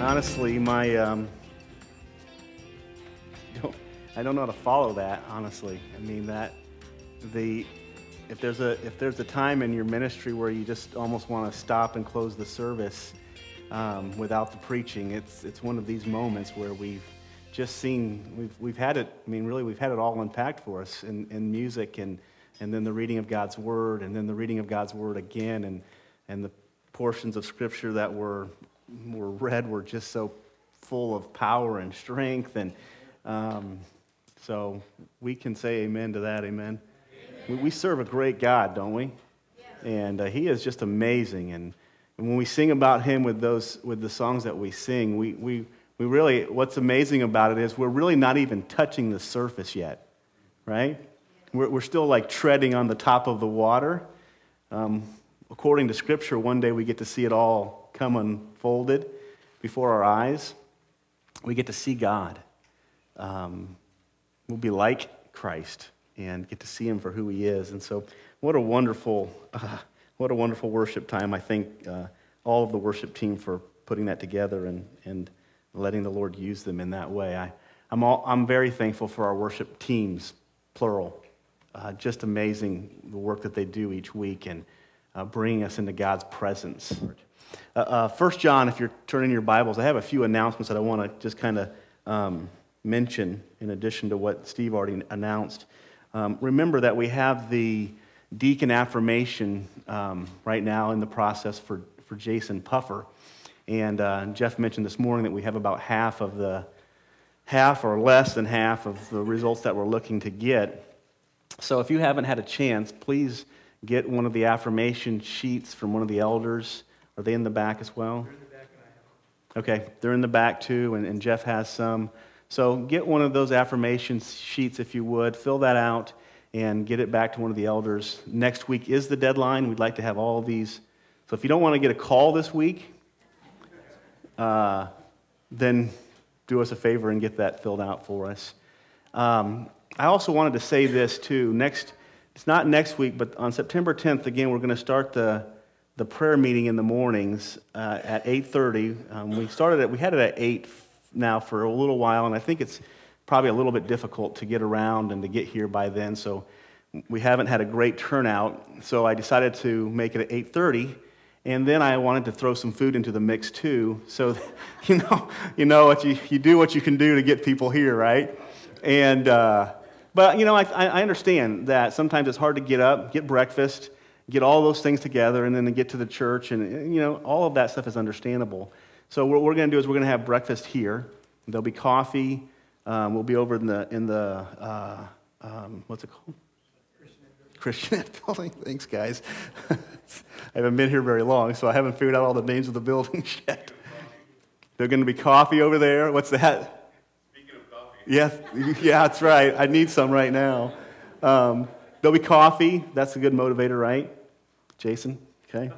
honestly, my um, don't, I don't know how to follow that. Honestly, I mean that the if there's a if there's a time in your ministry where you just almost want to stop and close the service um, without the preaching, it's it's one of these moments where we've just seen we've we've had it. I mean, really, we've had it all unpacked for us in, in music and and then the reading of God's word and then the reading of God's word again and and the portions of scripture that were were read were just so full of power and strength. And um, so we can say amen to that. Amen. amen. We, serve a great God, don't we? And uh, He is just amazing. And, and when we sing about Him with, those, with the songs that we sing, we, we, we really, what's amazing about it is we're really not even touching the surface yet, right? We're, we're still like treading on the top of the water. Um, according to Scripture, one day we get to see it all come unfolded before our eyes. We get to see God. Um, we'll be like Christ and get to see Him for who He is. And so, what a wonderful, uh, what a wonderful worship time. I thank uh, all of the worship team for putting that together and, and letting the Lord use them in that way. I, I'm, all, I'm very thankful for our worship teams, plural. Uh, just amazing the work that they do each week and uh, bringing us into God's presence. Uh, uh, First John, if you're turning your Bibles, I have a few announcements that I want to just kind of um, mention in addition to what Steve already announced. Um, remember that we have the deacon affirmation um, right now in the process for, for Jason Puffer. And uh, Jeff mentioned this morning that we have about half of the, half or less than half of the results that we're looking to get. So if you haven't had a chance, please get one of the affirmation sheets from one of the elders. Are they in the back as well? Okay, they're in the back too, and, and Jeff has some. So get one of those affirmation sheets if you would, fill that out, and get it back to one of the elders. Next week is the deadline. We'd like to have all these. So if you don't want to get a call this week, uh, then do us a favor and get that filled out for us. Um, I also wanted to say this too. Next it's not next week, but on September 10th, again, we're going to start the, the prayer meeting in the mornings uh, at 8.30. Um, we started it, we had it at 8 now for a little while, and I think it's probably a little bit difficult to get around and to get here by then, so we haven't had a great turnout. So I decided to make it at 8.30, and then I wanted to throw some food into the mix too. So, you know, you know what you, you do what you can do to get people here, right? And... Uh, but, you know, I, I understand that sometimes it's hard to get up, get breakfast, get all those things together, and then to get to the church. And, you know, all of that stuff is understandable. So, what we're going to do is we're going to have breakfast here. There'll be coffee. Um, we'll be over in the, in the uh, um, what's it called? Christian building. Thanks, guys. I haven't been here very long, so I haven't figured out all the names of the buildings yet. There's going to be coffee over there. What's that? Speaking of coffee, yes, yeah, that's right. I need some right now. Um, there'll be coffee. That's a good motivator, right? Jason, okay?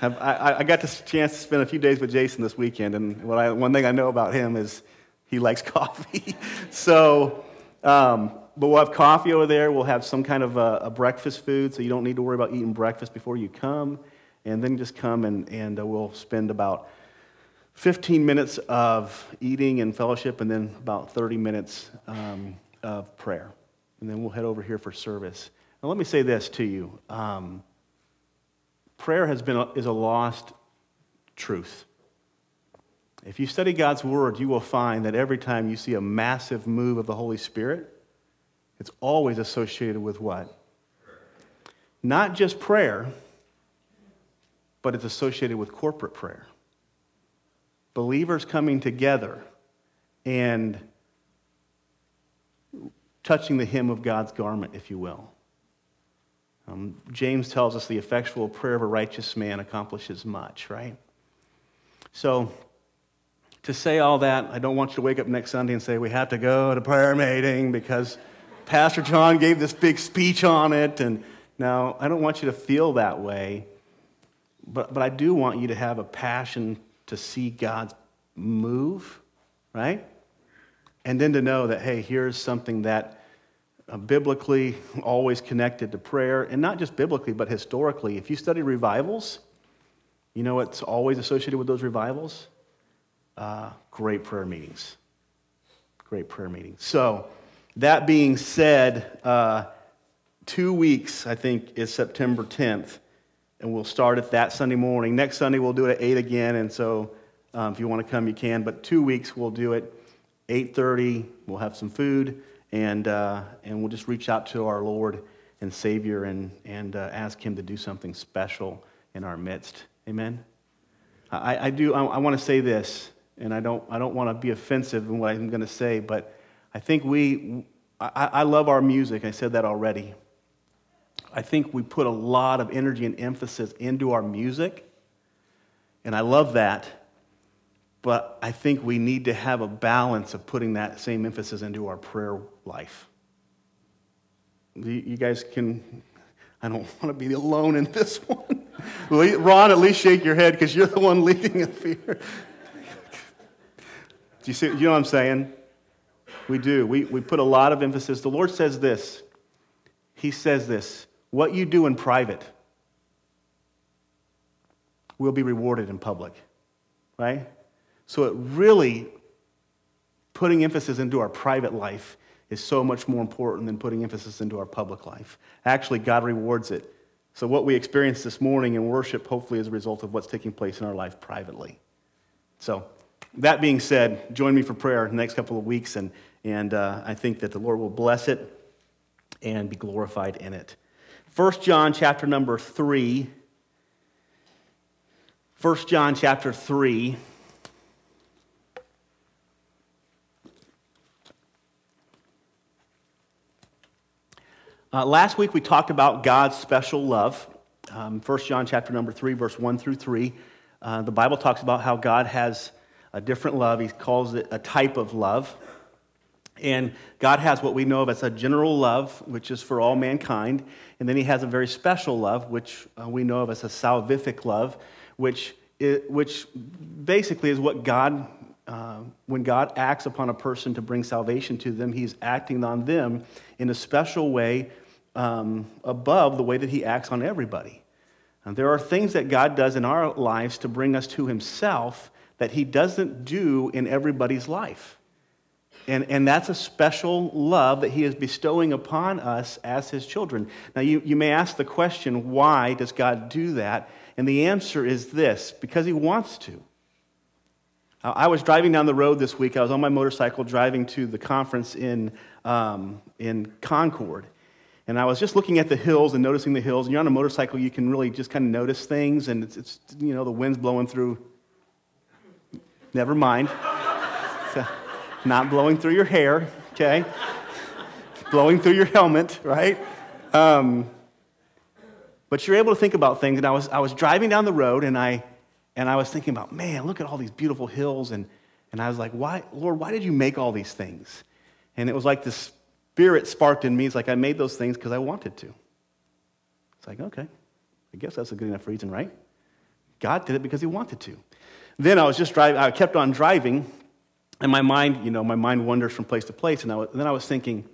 Have, I, I, got the chance to spend a few days with Jason this weekend, and what I, one thing I know about him is he likes coffee. so, um, but we'll have coffee over there. We'll have some kind of a, a, breakfast food, so you don't need to worry about eating breakfast before you come. And then just come and, and uh, we'll spend about 15 minutes of eating and fellowship, and then about 30 minutes um, of prayer. And then we'll head over here for service. Now, let me say this to you um, prayer has been a, is a lost truth. If you study God's Word, you will find that every time you see a massive move of the Holy Spirit, it's always associated with what? Not just prayer, but it's associated with corporate prayer believers coming together and touching the hem of God's garment, if you will. Um, James tells us the effectual prayer of a righteous man accomplishes much, right? So, to say all that, I don't want you to wake up next Sunday and say, we have to go to prayer meeting because Pastor John gave this big speech on it. And now, I don't want you to feel that way, but, but I do want you to have a passion to see God move, right? And then to know that, hey, here's something that biblically always connected to prayer, and not just biblically, but historically. If you study revivals, you know what's always associated with those revivals? uh, great prayer meetings. Great prayer meetings. So, that being said, uh, two weeks, I think, is September 10th, and we'll start at that Sunday morning. Next Sunday, we'll do it at 8 again, and so um, if you want to come, you can. But two weeks, we'll do it 8.30. We'll have some food, and, uh, and we'll just reach out to our Lord and Savior and, and uh, ask Him to do something special in our midst. Amen? I, I do, I, I want to say this, and I don't, I don't want to be offensive in what I'm going to say, but I think we, I, I love our music. I said that already. I think we put a lot of energy and emphasis into our music, and I love that. But I think we need to have a balance of putting that same emphasis into our prayer life. You guys can, I don't want to be alone in this one. Ron, at least shake your head because you're the one leading up here. Do you see, you know what I'm saying? We do. We, we put a lot of emphasis. The Lord says this. He says this what you do in private will be rewarded in public, right? So it really, putting emphasis into our private life is so much more important than putting emphasis into our public life. Actually, God rewards it. So, what we experienced this morning in worship, hopefully, is a result of what's taking place in our life privately. So, that being said, join me for prayer the next couple of weeks, and, and uh, I think that the Lord will bless it and be glorified in it. 1 John chapter number 3. 1 John chapter 3. Uh, last week we talked about God's special love. Um, 1 John chapter number 3, verse 1 through 3. Uh, the Bible talks about how God has a different love. He calls it a type of love. And God has what we know of as a general love, which is for all mankind. And then he has a very special love, which uh, we know of as a salvific love, which, which basically is what God, uh, when God acts upon a person to bring salvation to them, he's acting on them in a special way um, above the way that he acts on everybody. And there are things that God does in our lives to bring us to himself that he doesn't do in everybody's life. And, and that's a special love that he is bestowing upon us as his children. Now, you, you may ask the question, why does God do that? And the answer is this because he wants to. I was driving down the road this week. I was on my motorcycle driving to the conference in, um, in Concord. And I was just looking at the hills and noticing the hills. And you're on a motorcycle, you can really just kind of notice things. And it's, it's you know, the wind's blowing through. Never mind. not blowing through your hair, okay? blowing through your helmet, right? Um, but you're able to think about things. And I was, I was driving down the road and I, and I was thinking about, man, look at all these beautiful hills. And, and I was like, why, Lord, why did you make all these things? And it was like this spirit sparked in me. It's like I made those things because I wanted to. It's like, okay, I guess that's a good enough reason, right? God did it because he wanted to. Then I was just driving, I kept on driving, and my mind, you know, my mind wanders from place to place. And, I was, and then I was thinking,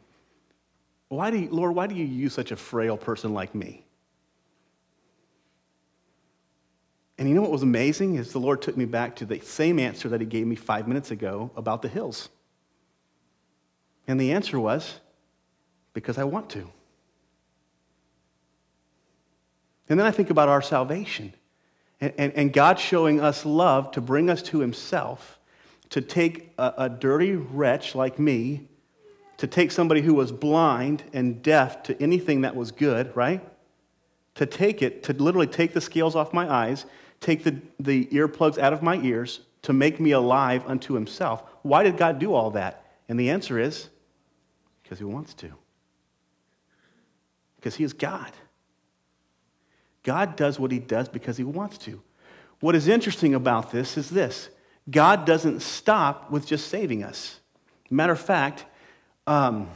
why do you, Lord, why do you use such a frail person like me? And you know what was amazing is the Lord took me back to the same answer that he gave me five minutes ago about the hills. And the answer was, because I want to. And then I think about our salvation and, and, and God showing us love to bring us to Himself, to take a, a dirty wretch like me, to take somebody who was blind and deaf to anything that was good, right? To take it, to literally take the scales off my eyes, take the, the earplugs out of my ears, to make me alive unto Himself. Why did God do all that? And the answer is because He wants to because he is God. God does what he does because he wants to. What is interesting about this is this God doesn't stop with just saving us. Matter of fact, um,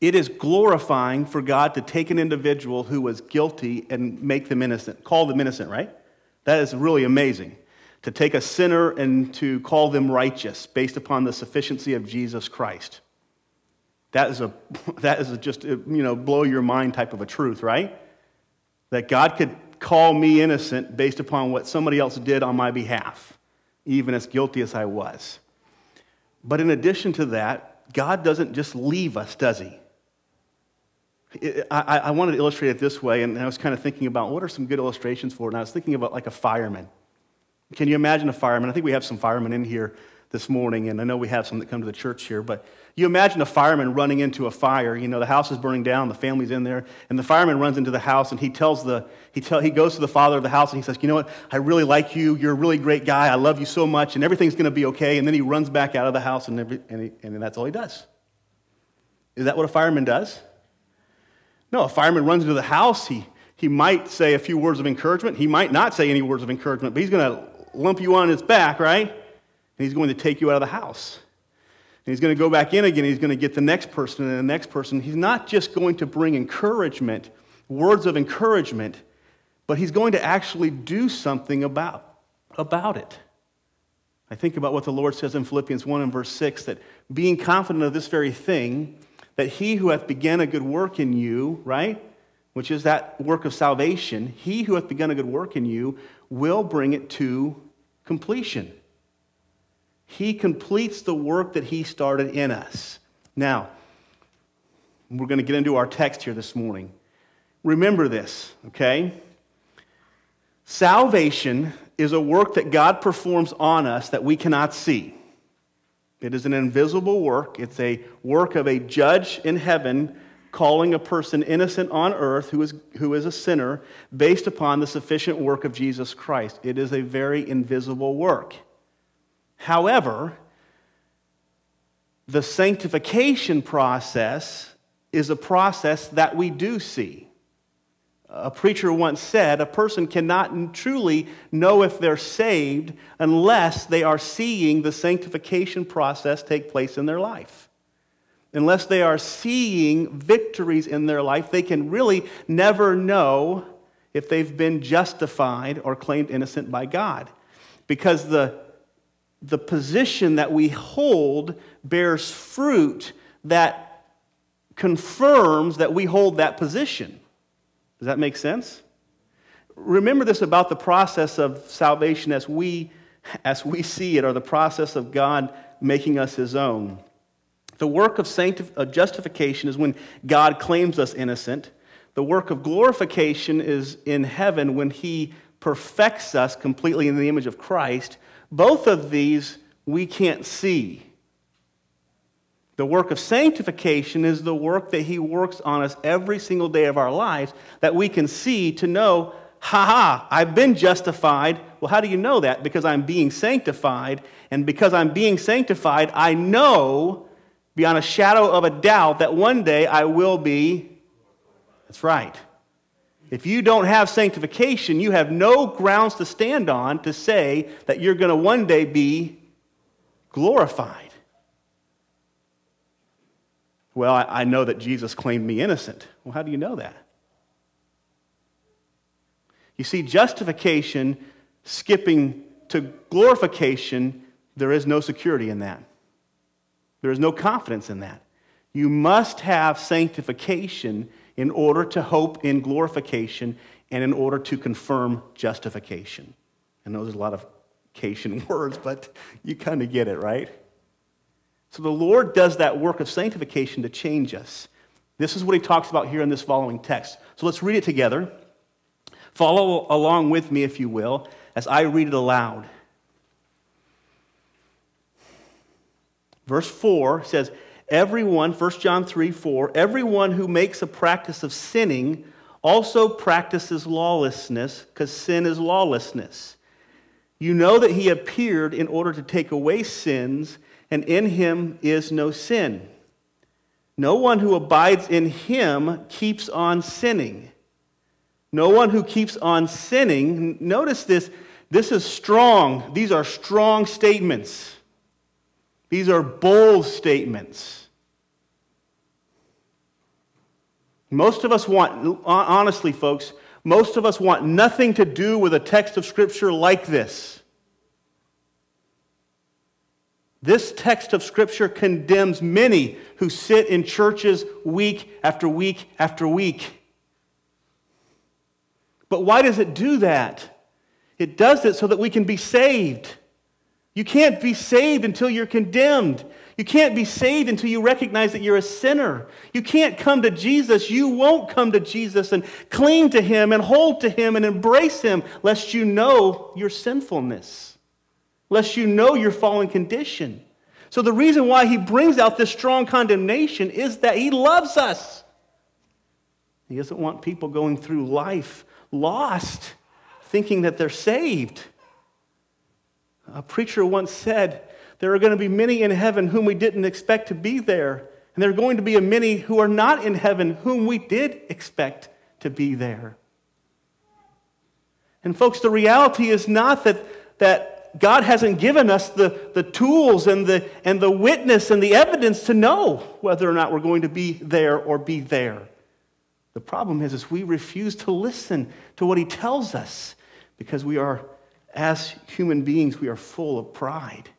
it is glorifying for God to take an individual who was guilty and make them innocent, call them innocent, right? That is really amazing. To take a sinner and to call them righteous based upon the sufficiency of Jesus Christ. That is, a, that is a just, uh, you know, blow your mind type of a truth, right? That God could call me innocent based upon what somebody else did on my behalf. even as guilty as I was. But in addition to that, God doesn't just leave us, does He? I, I wanted to illustrate it this way, and I was kind of thinking about what are some good illustrations for it, and I was thinking about like a fireman. Can you imagine a fireman? I think we have some firemen in here this morning, and I know we have some that come to the church here, but you imagine a fireman running into a fire. You know, the house is burning down, the family's in there, and the fireman runs into the house and he tells the, he, tell, he goes to the father of the house and he says, You know what? I really like you. You're a really great guy. I love you so much, and everything's going to be okay. And then he runs back out of the house, and, every, and, he, and that's all he does. Is that what a fireman does? No, a fireman runs into the house. He, he might say a few words of encouragement. He might not say any words of encouragement, but he's going to lump you on his back, right? And he's going to take you out of the house. And he's going to go back in again. He's going to get the next person and the next person. He's not just going to bring encouragement, words of encouragement, but he's going to actually do something about, about it. I think about what the Lord says in Philippians 1 and verse 6 that being confident of this very thing, that he who hath begun a good work in you, right, which is that work of salvation, he who hath begun a good work in you will bring it to completion. He completes the work that He started in us. Now, we're going to get into our text here this morning. Remember this, okay? Salvation is a work that God performs on us that we cannot see. It is an invisible work. It's a work of a judge in heaven calling a person innocent on earth who is, who is a sinner based upon the sufficient work of Jesus Christ. It is a very invisible work. However, the sanctification process is a process that we do see. A preacher once said, a person cannot truly know if they're saved unless they are seeing the sanctification process take place in their life. Unless they are seeing victories in their life, they can really never know if they've been justified or claimed innocent by God. Because the the position that we hold bears fruit that confirms that we hold that position. Does that make sense? Remember this about the process of salvation as we, as we see it, or the process of God making us his own. The work of, sanctif- justification is when God claims us innocent. The work of glorification is in heaven when he perfects us completely in the image of Christ. Both of these we can't see. The work of sanctification is the work that He works on us every single day of our lives that we can see to know, ha ha, I've been justified. Well, how do you know that? Because I'm being sanctified. And because I'm being sanctified, I know beyond a shadow of a doubt that one day I will be. That's right. If you don't have sanctification, you have no grounds to stand on to say that you're going to one day be glorified. Well, I, know that Jesus claimed me innocent. Well, how do you know that? You see, justification, skipping to glorification, there is no security in that. There is no confidence in that. You must have sanctification in order to hope in glorification and in order to confirm justification. And those are a lot of cation words, but you kind of get it, right? So the Lord does that work of sanctification to change us. This is what he talks about here in this following text. So let's read it together. Follow along with me, if you will, as I read it aloud. Verse 4 says, Everyone, 1 John 3 4, everyone who makes a practice of sinning also practices lawlessness, because sin is lawlessness. You know that he appeared in order to take away sins, and in him is no sin. No one who abides in him keeps on sinning. No one who keeps on sinning, notice this, this is strong. These are strong statements. These are bold statements. Most of us want, honestly, folks, most of us want nothing to do with a text of Scripture like this. This text of Scripture condemns many who sit in churches week after week after week. But why does it do that? It does it so that we can be saved. You can't be saved until you're condemned. You can't be saved until you recognize that you're a sinner. You can't come to Jesus. You won't come to Jesus and cling to Him and hold to Him and embrace Him lest you know your sinfulness, lest you know your fallen condition. So, the reason why He brings out this strong condemnation is that He loves us. He doesn't want people going through life lost, thinking that they're saved. A preacher once said, There are going to be many in heaven whom we didn't expect to be there. And there are going to be a many who are not in heaven whom we did expect to be there. And, folks, the reality is not that, that God hasn't given us the, the tools and the, and the witness and the evidence to know whether or not we're going to be there or be there. The problem is, is we refuse to listen to what He tells us because we are as human beings, we are full of pride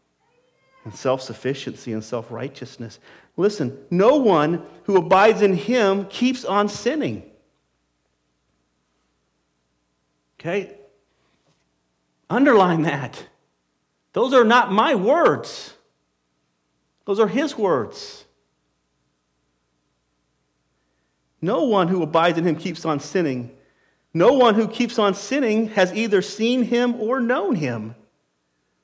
and self sufficiency and self righteousness. Listen, no one who abides in him keeps on sinning. Okay? Underline that. Those are not my words, those are his words. No one who abides in him keeps on sinning. No one who keeps on sinning has either seen him or known him.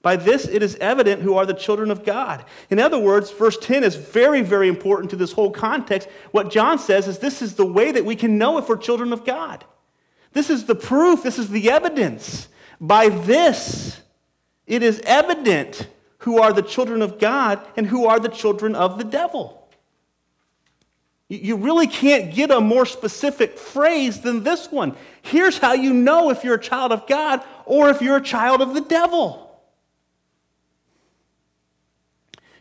By this, it is evident who are the children of God. In other words, verse 10 is very, very important to this whole context. What John says is this is the way that we can know if we're children of God. This is the proof, this is the evidence. By this, it is evident who are the children of God and who are the children of the devil. You really can't get a more specific phrase than this one. Here's how you know if you're a child of God or if you're a child of the devil.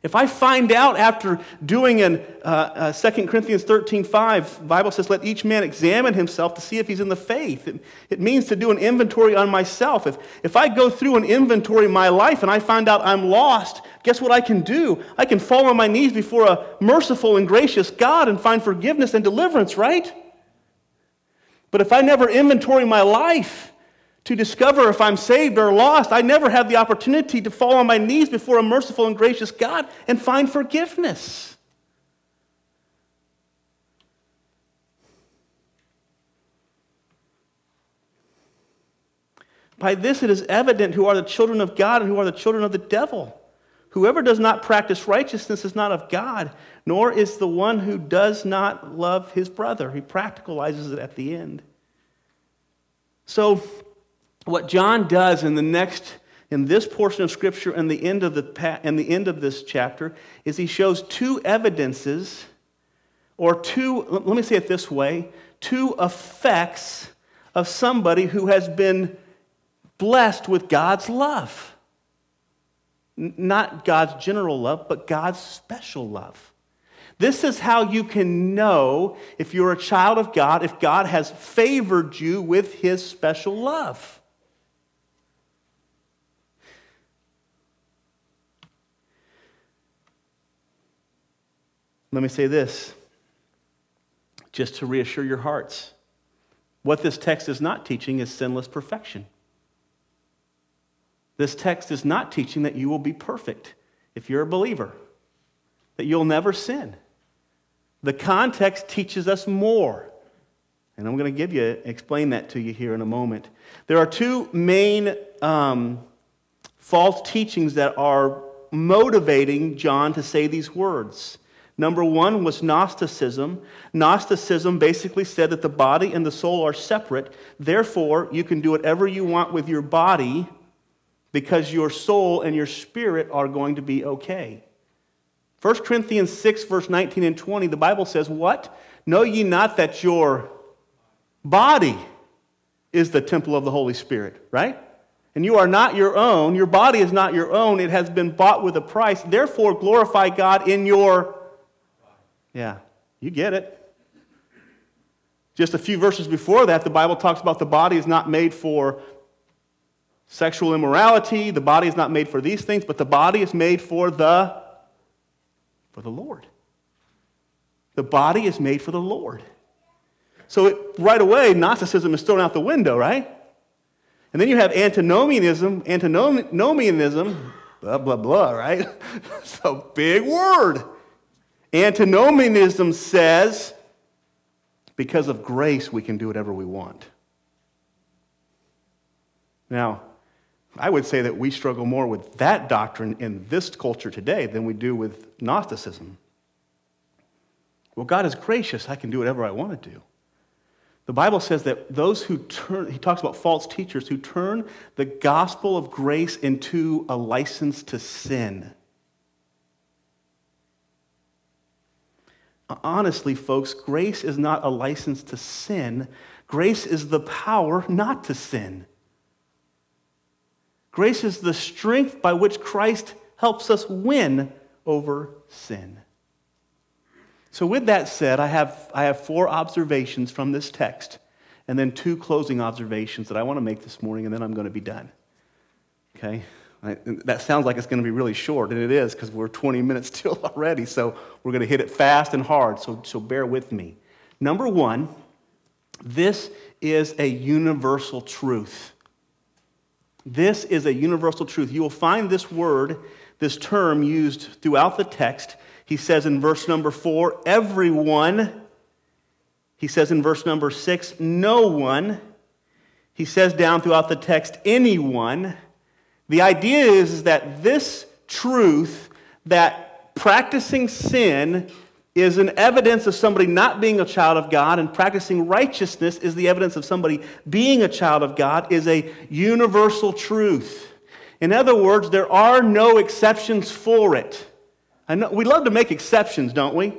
If I find out after doing in uh, uh, 2 Corinthians 13 5, Bible says, let each man examine himself to see if he's in the faith. It, it means to do an inventory on myself. If, if I go through an inventory of my life and I find out I'm lost, guess what I can do? I can fall on my knees before a merciful and gracious God and find forgiveness and deliverance, right? But if I never inventory my life, to discover if I'm saved or lost. I never have the opportunity to fall on my knees before a merciful and gracious God and find forgiveness. By this it is evident who are the children of God and who are the children of the devil. Whoever does not practice righteousness is not of God, nor is the one who does not love his brother. He practicalizes it at the end. So, what John does in the next in this portion of scripture and the end of the and the end of this chapter is he shows two evidences or two let me say it this way two effects of somebody who has been blessed with God's love. Not God's general love but God's special love. This is how you can know if you're a child of God if God has favored you with his special love Let me say this, just to reassure your hearts. What this text is not teaching is sinless perfection. This text is not teaching that you will be perfect if you're a believer, that you'll never sin. The context teaches us more. And I'm going to give you, explain that to you here in a moment. There are two main um, false teachings that are motivating John to say these words. Number one was Gnosticism. Gnosticism basically said that the body and the soul are separate. Therefore, you can do whatever you want with your body because your soul and your spirit are going to be okay. 1 Corinthians 6, verse 19 and 20, the Bible says, What? Know ye not that your body is the temple of the Holy Spirit, right? And you are not your own. Your body is not your own. It has been bought with a price. Therefore, glorify God in your. Yeah, you get it. Just a few verses before that, the Bible talks about the body is not made for sexual immorality. The body is not made for these things, but the body is made for the for the Lord. The body is made for the Lord. So it, right away, Gnosticism is thrown out the window, right? And then you have antinomianism, antinomianism, blah, blah, blah, right? so big word. Antinomianism says, because of grace, we can do whatever we want. Now, I would say that we struggle more with that doctrine in this culture today than we do with Gnosticism. Well, God is gracious. I can do whatever I want to do. The Bible says that those who turn, he talks about false teachers who turn the gospel of grace into a license to sin. Honestly, folks, grace is not a license to sin. Grace is the power not to sin. Grace is the strength by which Christ helps us win over sin. So, with that said, I have, I have four observations from this text and then two closing observations that I want to make this morning, and then I'm going to be done. Okay? That sounds like it's going to be really short, and it is because we're 20 minutes till already, so we're going to hit it fast and hard, so, so bear with me. Number one, this is a universal truth. This is a universal truth. You will find this word, this term used throughout the text. He says in verse number four, everyone. He says in verse number six, no one. He says down throughout the text, anyone. The idea is, is that this truth, that practicing sin is an evidence of somebody not being a child of God, and practicing righteousness is the evidence of somebody being a child of God, is a universal truth. In other words, there are no exceptions for it. I know, we love to make exceptions, don't we?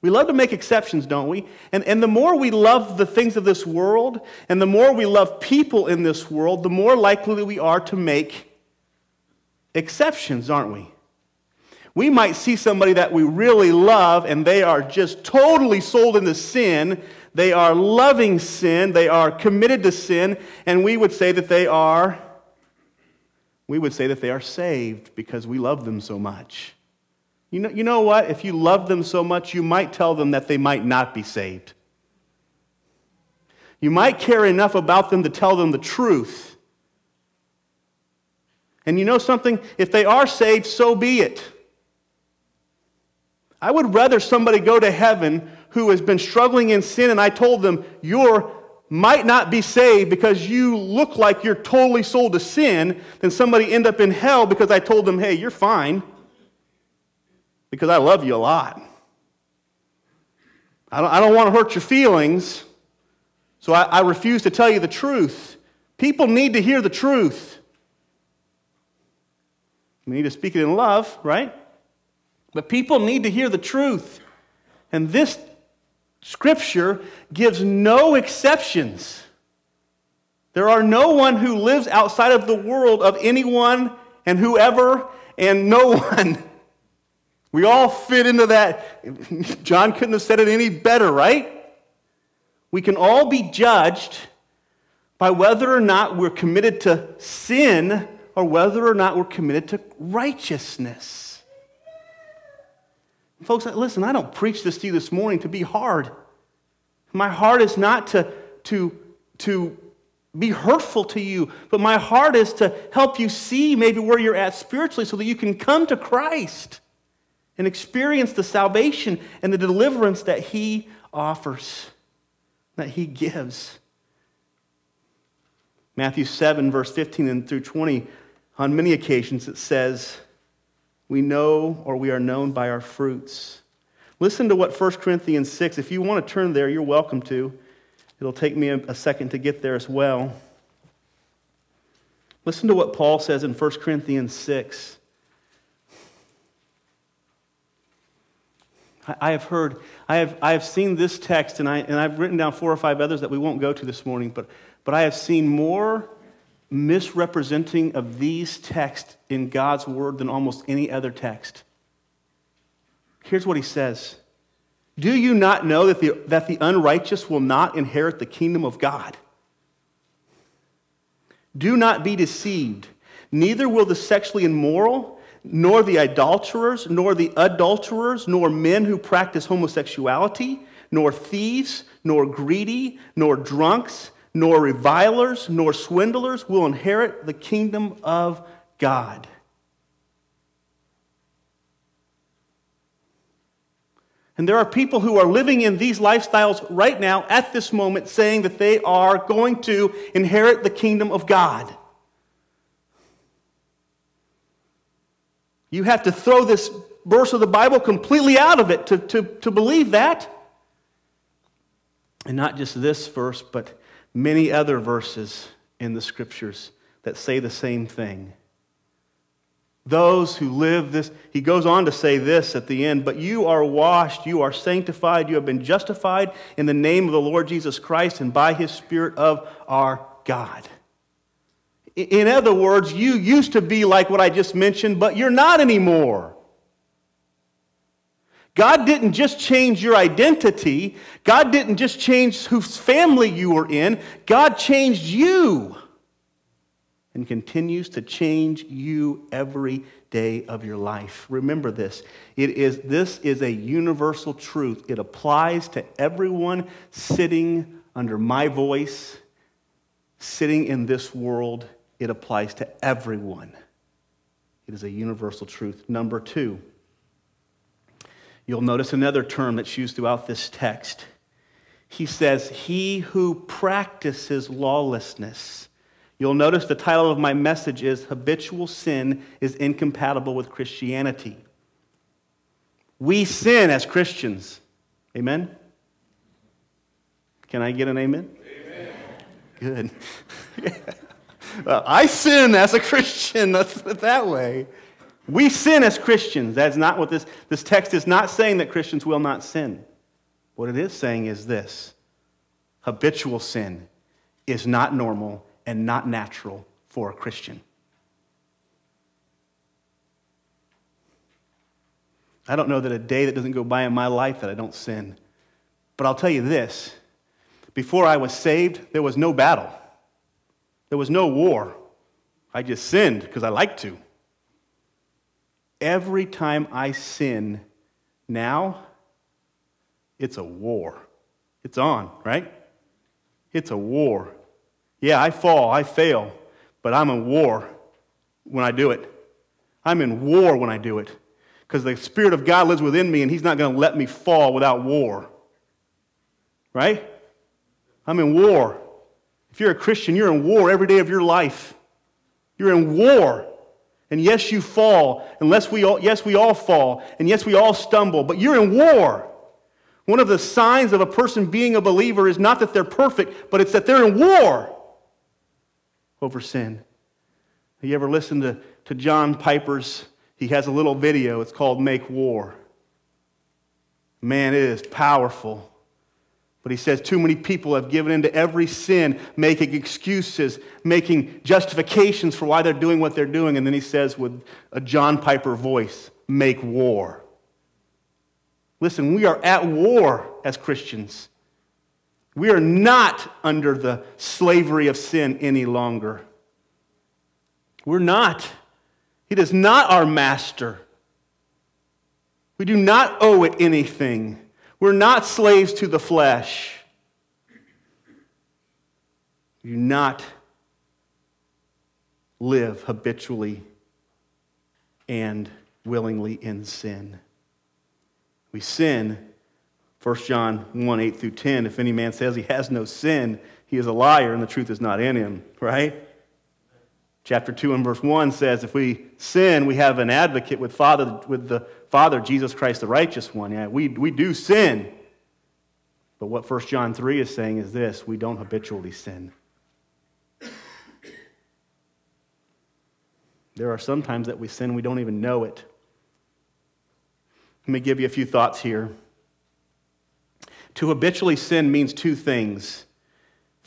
We love to make exceptions, don't we? And, and the more we love the things of this world, and the more we love people in this world, the more likely we are to make exceptions, aren't we? We might see somebody that we really love and they are just totally sold into sin. They are loving sin. They are committed to sin. And we would say that they are, we would say that they are saved because we love them so much. You know, you know what? If you love them so much, you might tell them that they might not be saved. You might care enough about them to tell them the truth. And you know something? If they are saved, so be it. I would rather somebody go to heaven who has been struggling in sin and I told them, you're might not be saved because you look like you're totally sold to sin than somebody end up in hell because I told them, hey, you're fine because I love you a lot. I don't, I don't want to hurt your feelings, so I, I refuse to tell you the truth. People need to hear the truth. We need to speak it in love, right? But people need to hear the truth. And this scripture gives no exceptions. There are no one who lives outside of the world of anyone and whoever and no one. We all fit into that. John couldn't have said it any better, right? We can all be judged by whether or not we're committed to sin or whether or not we're committed to righteousness. Folks, listen, I don't preach this to you this morning to be hard. My heart is not to, to, to be hurtful to you, but my heart is to help you see maybe where you're at spiritually so that you can come to Christ and experience the salvation and the deliverance that He offers, that He gives. Matthew 7, verse 15 and through 20, on many occasions it says, we know or we are known by our fruits. Listen to what 1 Corinthians 6, if you want to turn there, you're welcome to. It'll take me a, second to get there as well. Listen to what Paul says in 1 Corinthians 6. I have heard, I have, I have seen this text, and, I, and I've written down four or five others that we won't go to this morning, but, but I have seen more misrepresenting of these texts in God's word than almost any other text. Here's what he says Do you not know that the, that the unrighteous will not inherit the kingdom of God? Do not be deceived. Neither will the sexually immoral, nor the adulterers, nor the adulterers, nor men who practice homosexuality, nor thieves, nor greedy, nor drunks nor revilers, nor swindlers will inherit the kingdom of God. And there are people who are living in these lifestyles right now at this moment saying that they are going to inherit the kingdom of God. You have to throw this verse of the Bible completely out of it to, to, to believe that. And not just this verse, but many other verses in the scriptures that say the same thing. Those who live this, he goes on to say this at the end, but you are washed, you are sanctified, you have been justified in the name of the Lord Jesus Christ and by his Spirit of our God. In other words, you used to be like what I just mentioned, but you're not anymore. God didn't just change your identity, God didn't just change whose family you were in, God changed you and continues to change you every day of your life. Remember this. It is this is a universal truth. It applies to everyone sitting under my voice, sitting in this world. It applies to everyone. It is a universal truth. Number 2, You'll notice another term that's used throughout this text. He says, He who practices lawlessness. You'll notice the title of my message is Habitual Sin is Incompatible with Christianity. We sin as Christians. Amen? Can I get an amen? Amen. Good. well, I sin as a Christian. Let's put it that way. We sin as Christians. That's not what this, this text is not saying that Christians will not sin. What it is saying is this habitual sin is not normal and not natural for a Christian. I don't know that a day that doesn't go by in my life that I don't sin. But I'll tell you this before I was saved, there was no battle, there was no war. I just sinned because I like to. Every time I sin now, it's a war. It's on, right? It's a war. Yeah, I fall, I fail, but I'm in war when I do it. I'm in war when I do it because the Spirit of God lives within me and He's not going to let me fall without war. Right? I'm in war. If you're a Christian, you're in war every day of your life. You're in war. And yes, you fall. Unless we all, yes, we all fall. And yes, we all stumble. But you're in war. One of the signs of a person being a believer is not that they're perfect, but it's that they're in war over sin. Have you ever listened to, to John Piper's? He has a little video. It's called Make War. Man, it is powerful. But he says too many people have given in to every sin, making excuses, making justifications for why they're doing what they're doing. And then he says with a John Piper voice, make war. Listen, we are at war as Christians. We are not under the slavery of sin any longer. We're not. He is not our master. We do not owe it anything. We're not slaves to the flesh. Do not live habitually and willingly in sin. We sin, 1 John 1 8 through 10. If any man says he has no sin, he is a liar and the truth is not in him, right? Chapter 2 and verse 1 says, If we sin, we have an advocate with, Father, with the Father, Jesus Christ, the righteous one. Yeah, we, we do sin. But what 1 John 3 is saying is this we don't habitually sin. There are some times that we sin, we don't even know it. Let me give you a few thoughts here. To habitually sin means two things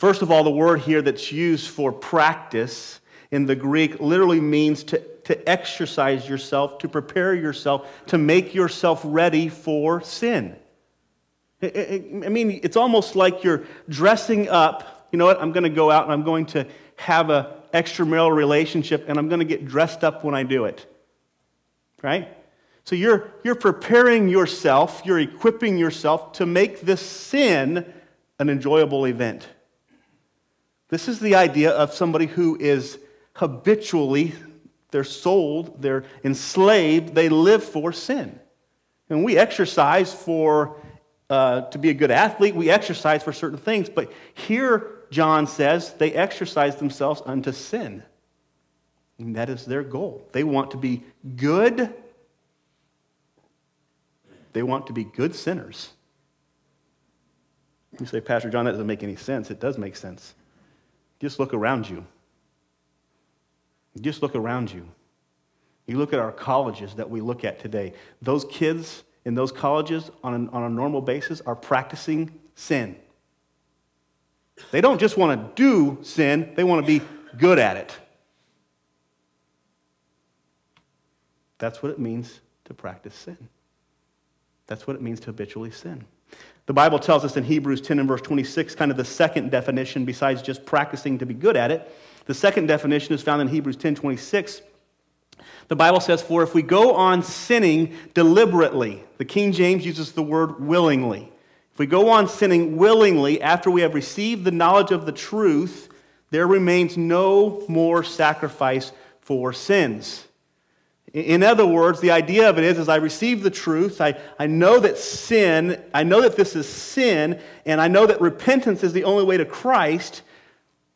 First of all, the word here that's used for practice in the Greek literally means to, to exercise yourself, to prepare yourself, to make yourself ready for sin. I mean, it's almost like you're dressing up. You know what? I'm going to go out and I'm going to have an extramarital relationship and I'm going to get dressed up when I do it. Right? So you're, you're preparing yourself, you're equipping yourself to make this sin an enjoyable event. This is the idea of somebody who is habitually, they're sold, they're enslaved, they live for sin. And we exercise for, uh, to be a good athlete, we exercise for certain things. But here, John says, they exercise themselves unto sin. And that is their goal. They want to be good, they want to be good sinners. You say, Pastor John, that doesn't make any sense. It does make sense. Just look around you. Just look around you. You look at our colleges that we look at today. Those kids in those colleges on a, on a normal basis are practicing sin. They don't just want to do sin, they want to be good at it. That's what it means to practice sin. That's what it means to habitually sin. The Bible tells us in Hebrews 10 and verse 26, kind of the second definition, besides just practicing to be good at it. The second definition is found in Hebrews 10 26. The Bible says, For if we go on sinning deliberately, the King James uses the word willingly. If we go on sinning willingly after we have received the knowledge of the truth, there remains no more sacrifice for sins. In other words, the idea of it is, as I receive the truth, I, I know that sin, I know that this is sin, and I know that repentance is the only way to Christ,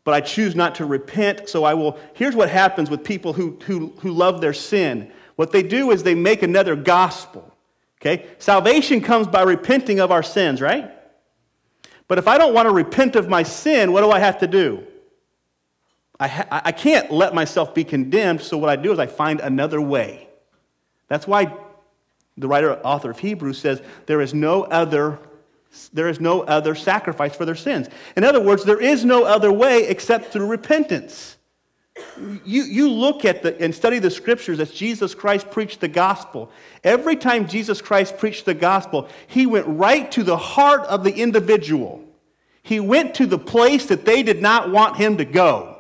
but I choose not to repent. So I will, here's what happens with people who, who, who love their sin. What they do is they make another gospel. Okay? Salvation comes by repenting of our sins, right? But if I don't want to repent of my sin, what do I have to do? I, ha- I can't let myself be condemned, so what I do is I find another way. That's why the writer, author of Hebrews says, there is no other there is no other sacrifice for their sins. In other words, there is no other way except through repentance. You, you look at the, and study the scriptures as Jesus Christ preached the gospel. Every time Jesus Christ preached the gospel, he went right to the heart of the individual. He went to the place that they did not want him to go.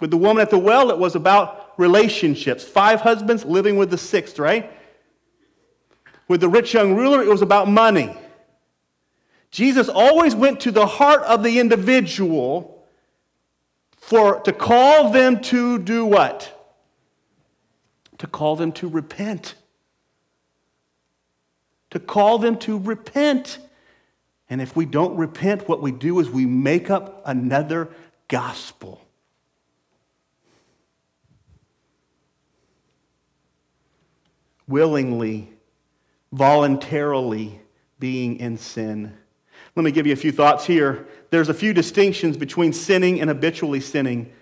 With the woman at the well, it was about relationships. Five husbands living with the sixth, right? With the rich young ruler, it was about money. Jesus always went to the heart of the individual for to call them to do what? To call them to repent. To call them to repent. And if we don't repent, what we do is we make up another gospel. willingly, voluntarily being in sin. Let me give you a few thoughts here. There's a few distinctions between sinning and habitually sinning.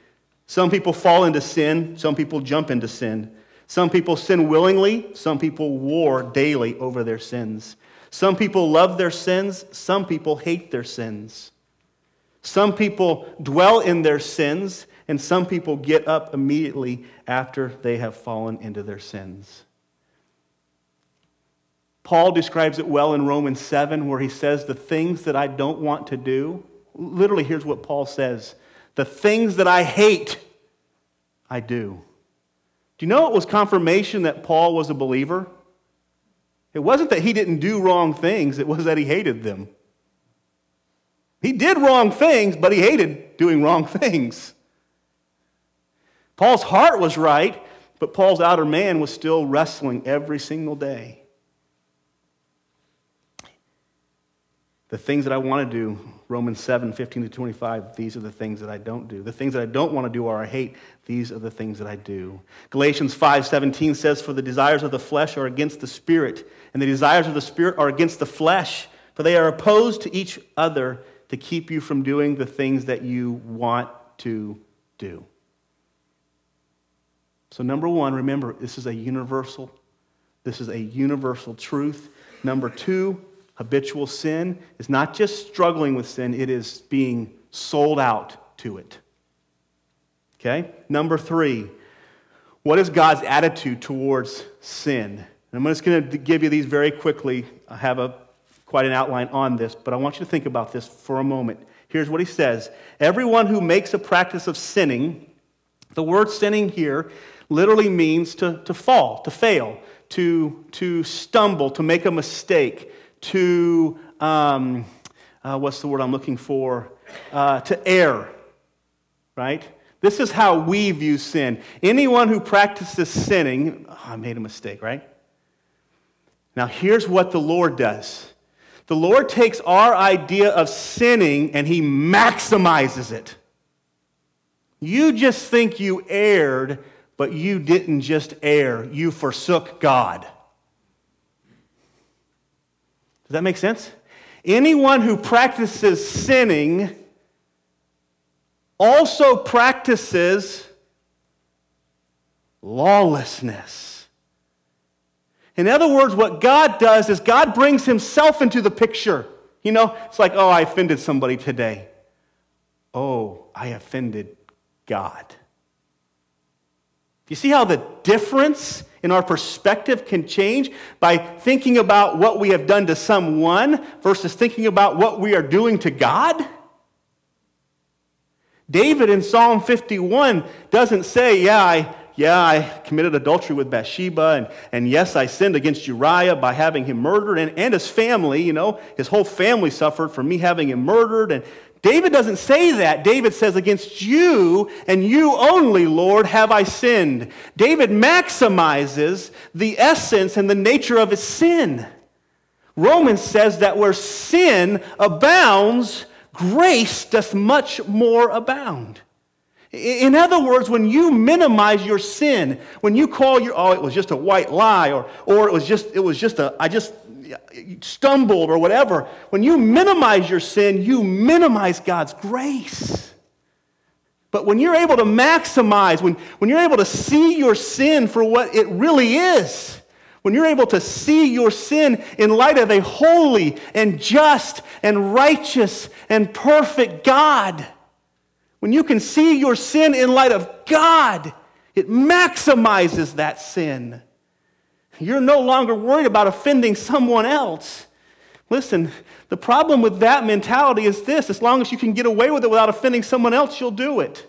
Some people fall into sin, some people jump into sin. Some people sin willingly, some people war daily over their sins. Some people love their sins, some people hate their sins. Some people dwell in their sins, and some people get up immediately after they have fallen into their sins. Paul describes it well in Romans 7, where he says, The things that I don't want to do. Literally, here's what Paul says The things that I hate, I do. Do you know it was confirmation that Paul was a believer? It wasn't that he didn't do wrong things, it was that he hated them. He did wrong things, but he hated doing wrong things. Paul's heart was right, but Paul's outer man was still wrestling every single day. The things that I want to do, Romans 7, 15 to 25, these are the things that I don't do. The things that I don't want to do or I hate, these are the things that I do. Galatians 5, 17 says, For the desires of the flesh are against the spirit, and the desires of the spirit are against the flesh, for they are opposed to each other to keep you from doing the things that you want to do. So, number one, remember, this is a universal, this is a universal truth. Number two, habitual sin is not just struggling with sin, it is being sold out to it. Okay? Number three, what is God's attitude towards sin? And I'm just going to give you these very quickly. I have a, quite an outline on this, but I want you to think about this for a moment. Here's what he says Everyone who makes a practice of sinning, the word sinning here literally means to, to fall, to fail, to, to stumble, to make a mistake, to, um, uh, what's the word I'm looking for? Uh, to err, right? This is how we view sin. Anyone who practices sinning, oh, I made a mistake, right? Now, here's what the Lord does the Lord takes our idea of sinning and he maximizes it. You just think you erred, but you didn't just err, you forsook God. Does that make sense? Anyone who practices sinning also practices lawlessness. In other words, what God does is God brings himself into the picture. You know, it's like, oh, I offended somebody today. Oh, I offended God. You see how the difference in our perspective can change by thinking about what we have done to someone versus thinking about what we are doing to God? David in Psalm 51 doesn't say, Yeah, I, yeah, I committed adultery with Bathsheba, and, and yes, I sinned against Uriah by having him murdered, and, and his family, you know, his whole family suffered from me having him murdered. And David doesn't say that. David says, Against you and you only, Lord, have I sinned. David maximizes the essence and the nature of his sin. Romans says that where sin abounds, grace doth much more abound. In other words, when you minimize your sin, when you call your, oh, it was just a white lie, or, or it was just, it was just a, I just stumbled, or whatever, when you minimize your sin, you minimize God's grace. But when you're able to maximize, when, when you're able to see your sin for what it really is, when you're able to see your sin in light of a holy and just and righteous and perfect God, when you can see your sin in light of God, it maximizes that sin. You're no longer worried about offending someone else. Listen, the problem with that mentality is this as long as you can get away with it without offending someone else, you'll do it.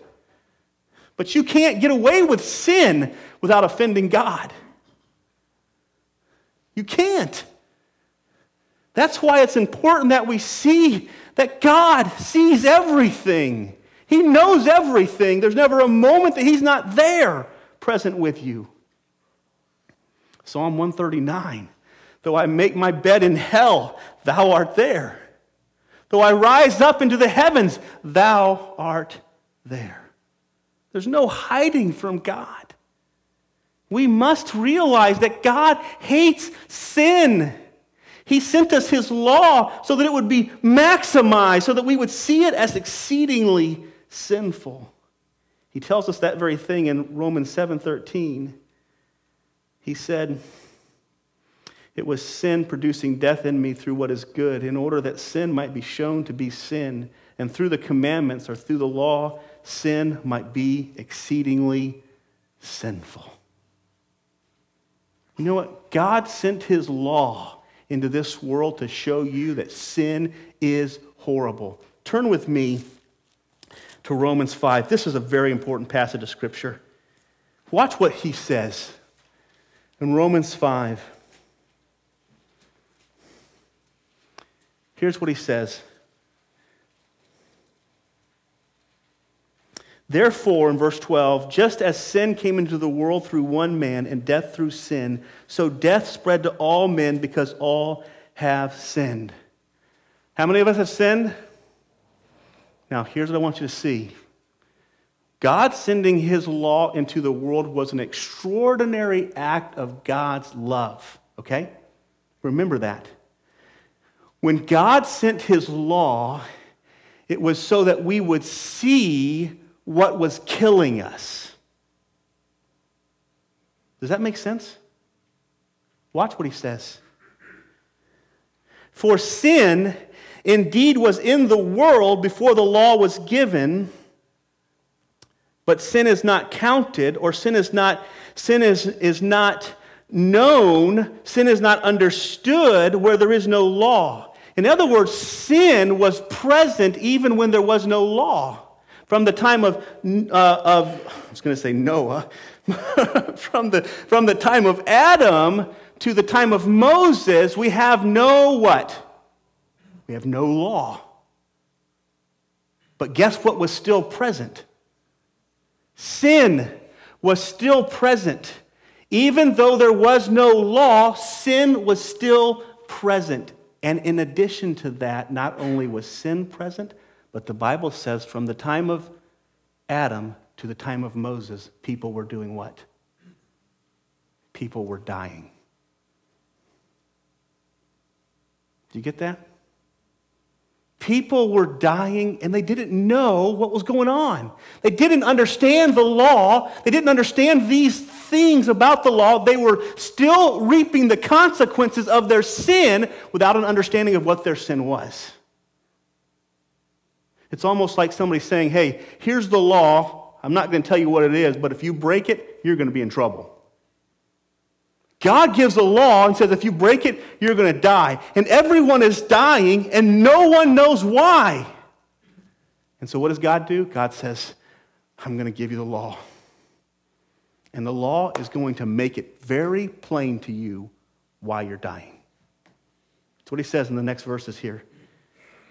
But you can't get away with sin without offending God. You can't. That's why it's important that we see that God sees everything. He knows everything. There's never a moment that He's not there present with you. Psalm 139 Though I make my bed in hell, thou art there. Though I rise up into the heavens, thou art there. There's no hiding from God. We must realize that God hates sin. He sent us His law so that it would be maximized, so that we would see it as exceedingly sinful. He tells us that very thing in Romans 7:13. He said, "It was sin producing death in me through what is good, in order that sin might be shown to be sin, and through the commandments or through the law, sin might be exceedingly sinful." You know what? God sent his law into this world to show you that sin is horrible. Turn with me to Romans 5. This is a very important passage of Scripture. Watch what he says in Romans 5. Here's what he says Therefore, in verse 12, just as sin came into the world through one man and death through sin, so death spread to all men because all have sinned. How many of us have sinned? Now, here's what I want you to see God sending his law into the world was an extraordinary act of God's love, okay? Remember that. When God sent his law, it was so that we would see what was killing us. Does that make sense? Watch what he says. For sin indeed was in the world before the law was given, but sin is not counted, or sin is not, sin is, is not known, sin is not understood where there is no law. In other words, sin was present even when there was no law. From the time of, uh, of I was going to say Noah, from, the, from the time of Adam to the time of Moses, we have no what? We have no law. But guess what was still present? Sin was still present. Even though there was no law, sin was still present. And in addition to that, not only was sin present, but the Bible says from the time of Adam to the time of Moses, people were doing what? People were dying. Do you get that? People were dying and they didn't know what was going on. They didn't understand the law. They didn't understand these things about the law. They were still reaping the consequences of their sin without an understanding of what their sin was. It's almost like somebody saying, Hey, here's the law. I'm not going to tell you what it is, but if you break it, you're going to be in trouble. God gives a law and says if you break it, you're going to die. And everyone is dying, and no one knows why. And so, what does God do? God says, I'm going to give you the law. And the law is going to make it very plain to you why you're dying. That's what he says in the next verses here.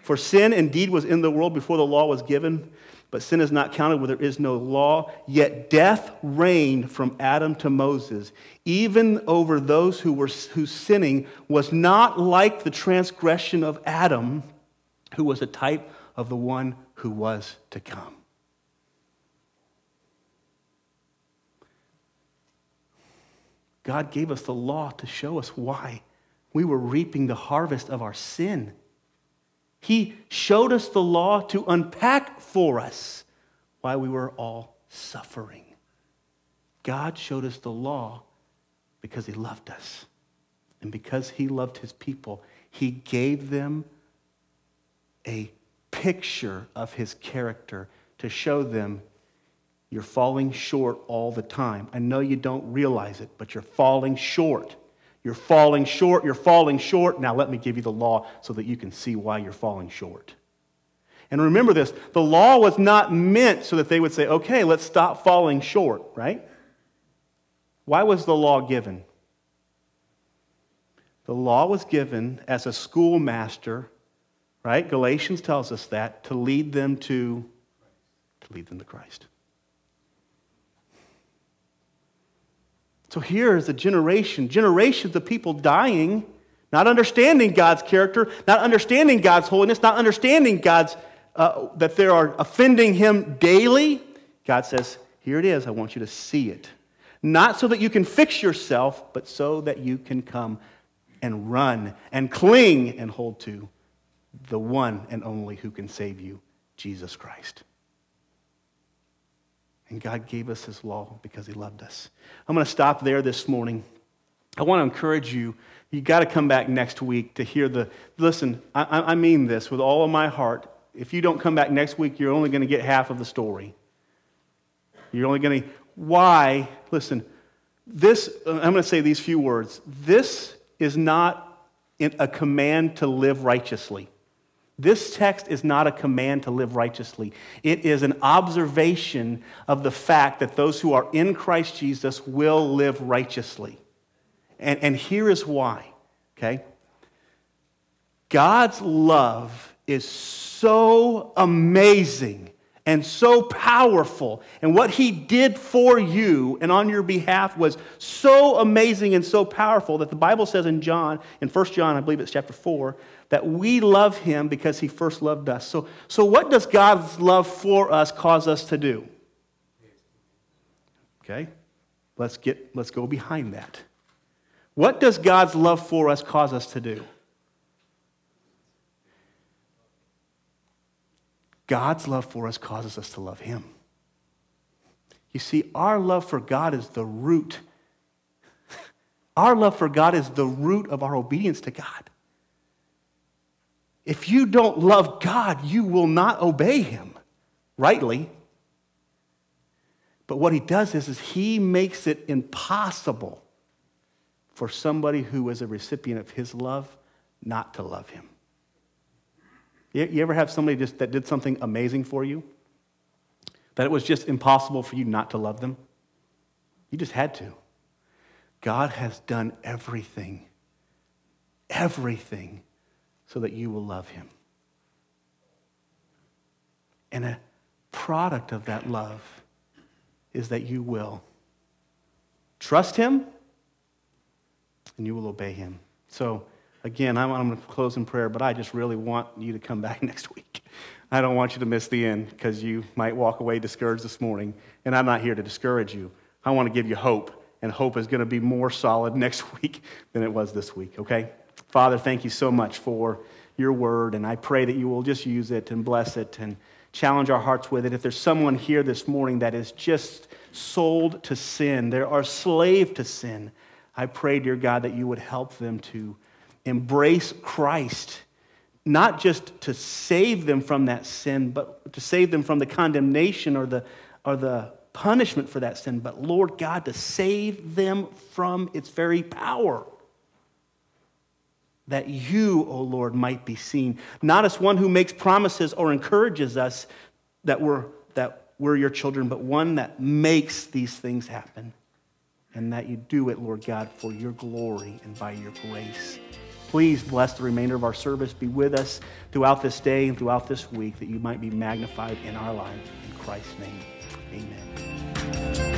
For sin indeed was in the world before the law was given, but sin is not counted where there is no law. Yet death reigned from Adam to Moses, even over those who were whose sinning was not like the transgression of Adam, who was a type of the one who was to come. God gave us the law to show us why we were reaping the harvest of our sin. He showed us the law to unpack for us why we were all suffering. God showed us the law because He loved us. And because He loved His people, He gave them a picture of His character to show them you're falling short all the time. I know you don't realize it, but you're falling short. You're falling short, you're falling short. Now let me give you the law so that you can see why you're falling short. And remember this the law was not meant so that they would say, okay, let's stop falling short, right? Why was the law given? The law was given as a schoolmaster, right? Galatians tells us that, to lead them to, to lead them to Christ. So here is a generation, generations of people dying, not understanding God's character, not understanding God's holiness, not understanding God's uh, that they are offending Him daily. God says, "Here it is. I want you to see it, not so that you can fix yourself, but so that you can come and run and cling and hold to the one and only who can save you, Jesus Christ." And God gave us His law because He loved us. I'm going to stop there this morning. I want to encourage you. You got to come back next week to hear the. Listen, I, I mean this with all of my heart. If you don't come back next week, you're only going to get half of the story. You're only going to. Why? Listen, this, I'm going to say these few words. This is not a command to live righteously. This text is not a command to live righteously. It is an observation of the fact that those who are in Christ Jesus will live righteously. And, and here is why, okay? God's love is so amazing and so powerful. And what he did for you and on your behalf was so amazing and so powerful that the Bible says in John, in 1 John, I believe it's chapter 4, that we love him because he first loved us. So, so what does God's love for us cause us to do? Okay, let's, get, let's go behind that. What does God's love for us cause us to do? God's love for us causes us to love him. You see, our love for God is the root. Our love for God is the root of our obedience to God. If you don't love God, you will not obey him rightly. But what he does is, is he makes it impossible for somebody who is a recipient of his love not to love him. You, ever have somebody just that did something amazing for you? That it was just impossible for you not to love them? You just had to. God has done everything, everything, so that you will love him. And a product of that love is that you will trust him and you will obey him. So, again, I'm, I'm going to close in prayer, but I just really want you to come back next week. I don't want you to miss the end because you might walk away discouraged this morning, and I'm not here to discourage you. I want to give you hope, and hope is going to be more solid next week than it was this week, okay? Father, thank you so much for your word, and I pray that you will just use it and bless it and challenge our hearts with it. If there's someone here this morning that is just sold to sin, they are slave to sin, I pray, dear God, that you would help them to embrace Christ, not just to save them from that sin, but to save them from the condemnation or the, or the punishment for that sin, but Lord God, to save them from its very power. That you, O Lord, might be seen, not as one who makes promises or encourages us that we're, that we're your children, but one that makes these things happen. And that you do it, Lord God, for your glory and by your grace. Please bless the remainder of our service. Be with us throughout this day and throughout this week that you might be magnified in our lives. In Christ's name, amen.